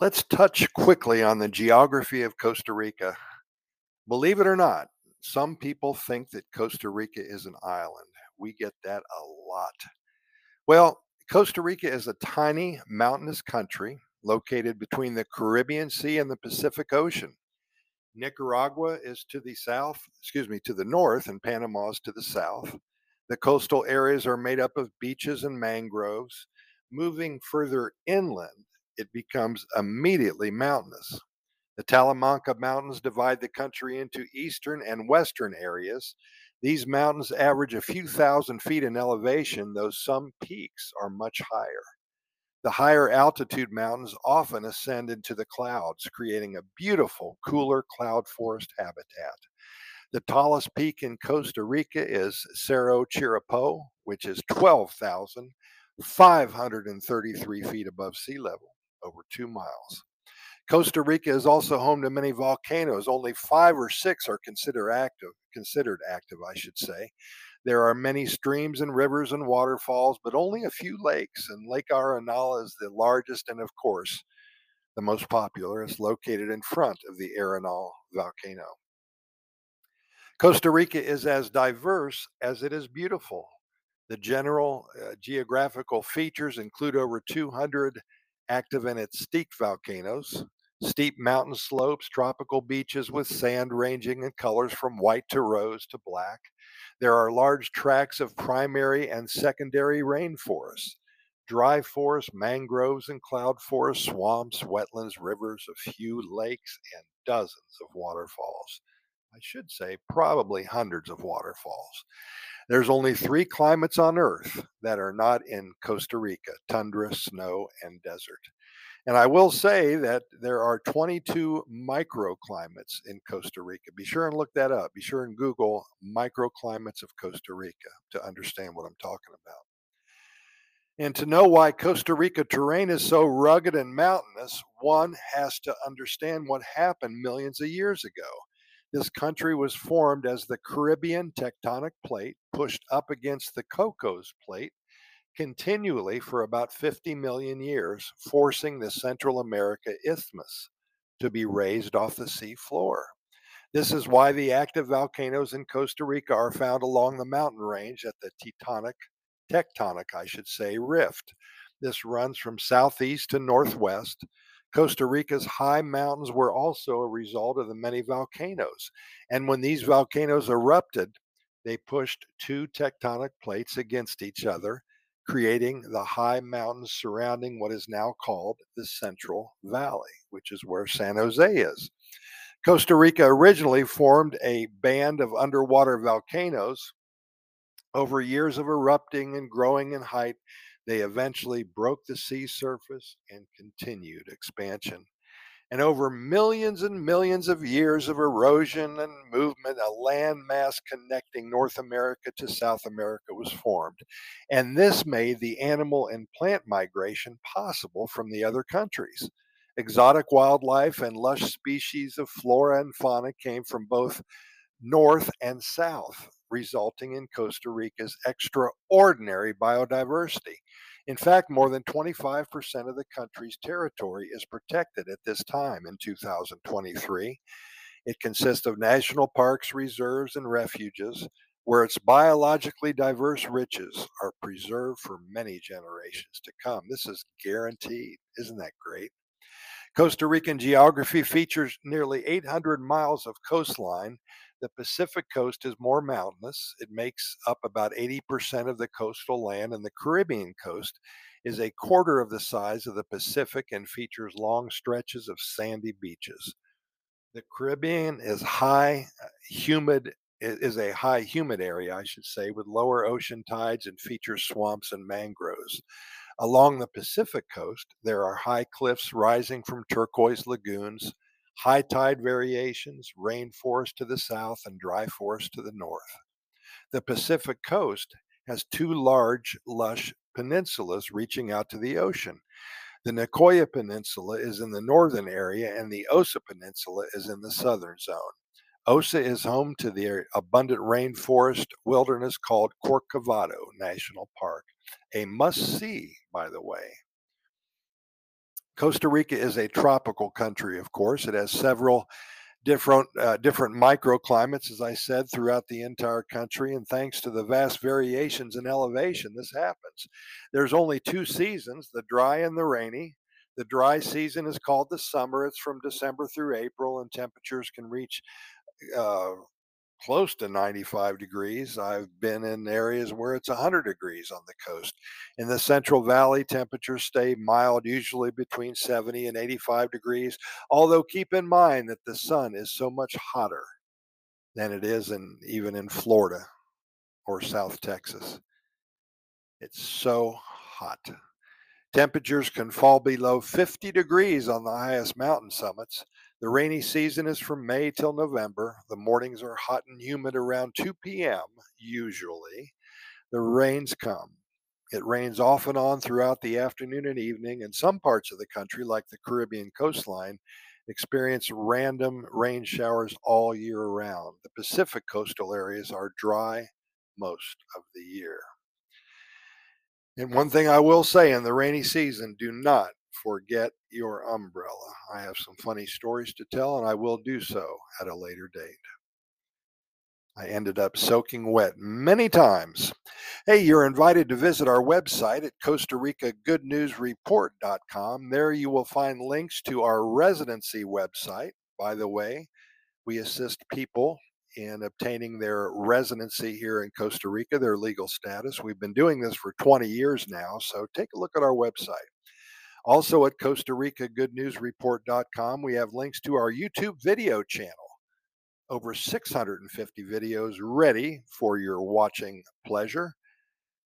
Let's touch quickly on the geography of Costa Rica. Believe it or not, some people think that Costa Rica is an island. We get that a lot. Well, Costa Rica is a tiny mountainous country located between the Caribbean Sea and the Pacific Ocean. Nicaragua is to the south, excuse me, to the north, and Panama is to the south. The coastal areas are made up of beaches and mangroves. Moving further inland, it becomes immediately mountainous. The Talamanca Mountains divide the country into eastern and western areas. These mountains average a few thousand feet in elevation, though some peaks are much higher. The higher altitude mountains often ascend into the clouds, creating a beautiful, cooler cloud forest habitat. The tallest peak in Costa Rica is Cerro Chirripó, which is 12,533 feet above sea level, over two miles. Costa Rica is also home to many volcanoes. Only five or six are considered active, considered active, I should say. There are many streams and rivers and waterfalls, but only a few lakes, and Lake Arenal is the largest and, of course, the most popular. It's located in front of the Arenal volcano. Costa Rica is as diverse as it is beautiful. The general uh, geographical features include over 200 active and extinct volcanoes, steep mountain slopes, tropical beaches with sand ranging in colors from white to rose to black. There are large tracts of primary and secondary rainforests, dry forests, mangroves and cloud forests, swamps, wetlands, rivers, a few lakes, and dozens of waterfalls. I should say, probably hundreds of waterfalls. There's only three climates on Earth that are not in Costa Rica tundra, snow, and desert. And I will say that there are 22 microclimates in Costa Rica. Be sure and look that up. Be sure and Google microclimates of Costa Rica to understand what I'm talking about. And to know why Costa Rica terrain is so rugged and mountainous, one has to understand what happened millions of years ago. This country was formed as the Caribbean tectonic plate pushed up against the Cocos plate continually for about 50 million years, forcing the Central America Isthmus to be raised off the sea floor. This is why the active volcanoes in Costa Rica are found along the mountain range at the tectonic, tectonic, I should say, rift. This runs from southeast to northwest. Costa Rica's high mountains were also a result of the many volcanoes. And when these volcanoes erupted, they pushed two tectonic plates against each other creating the high mountains surrounding what is now called the Central Valley, which is where San Jose is. Costa Rica originally formed a band of underwater volcanoes. Over years of erupting and growing in height, they eventually broke the sea surface and continued expansion and over millions and millions of years of erosion and movement, a landmass connecting North America to South America was formed. And this made the animal and plant migration possible from the other countries. Exotic wildlife and lush species of flora and fauna came from both north and south, resulting in Costa Rica's extraordinary biodiversity. In fact, more than 25% of the country's territory is protected at this time in 2023. It consists of national parks, reserves, and refuges where its biologically diverse riches are preserved for many generations to come. This is guaranteed. Isn't that great? Costa Rican geography features nearly 800 miles of coastline the Pacific coast is more mountainous. It makes up about 80% of the coastal land, and the Caribbean coast is a quarter of the size of the Pacific and features long stretches of sandy beaches. The Caribbean is high, uh, humid, is a high humid area, I should say, with lower ocean tides and features swamps and mangroves. Along the Pacific coast, there are high cliffs rising from turquoise lagoons high tide variations, rainforest to the south, and dry forest to the north. The Pacific coast has two large, lush peninsulas reaching out to the ocean. The Nicoya Peninsula is in the northern area, and the Osa Peninsula is in the southern zone. Osa is home to the abundant rainforest wilderness called Corcovado National Park, a must see, by the way. Costa Rica is a tropical country, of course. It has several different uh, different microclimates, as I said, throughout the entire country. And thanks to the vast variations in elevation, this happens. There's only two seasons: the dry and the rainy. The dry season is called the summer. It's from December through April, and temperatures can reach uh, close to 95 degrees. I've been in areas where it's 100 degrees on the coast. In the Central Valley, temperatures stay mild, usually between 70 and 85 degrees. Although keep in mind that the sun is so much hotter than it is in even in Florida or South Texas. It's so hot. Temperatures can fall below 50 degrees on the highest mountain summits. The rainy season is from May till November. The mornings are hot and humid around 2 p.m., usually. The rains come. It rains off and on throughout the afternoon and evening, and some parts of the country, like the Caribbean coastline, experience random rain showers all year round. The Pacific coastal areas are dry most of the year. And one thing I will say in the rainy season do not forget your umbrella. I have some funny stories to tell, and I will do so at a later date. I ended up soaking wet many times. Hey, you're invited to visit our website at Costa Rica Good News Report.com. There you will find links to our residency website. By the way, we assist people in obtaining their residency here in Costa Rica, their legal status. We've been doing this for 20 years now, so take a look at our website. Also at Costa Rica Good News Report.com, we have links to our YouTube video channel. Over 650 videos ready for your watching pleasure.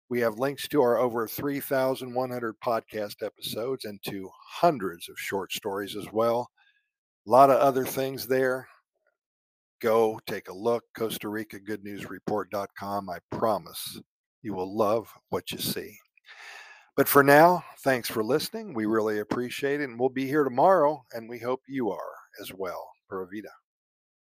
We have links to our over 3,100 podcast episodes and to hundreds of short stories as well. A lot of other things there. Go take a look. Costa Rica Good News Report.com. I promise you will love what you see. But for now, thanks for listening. We really appreciate it. And we'll be here tomorrow, and we hope you are as well. Pura Vida.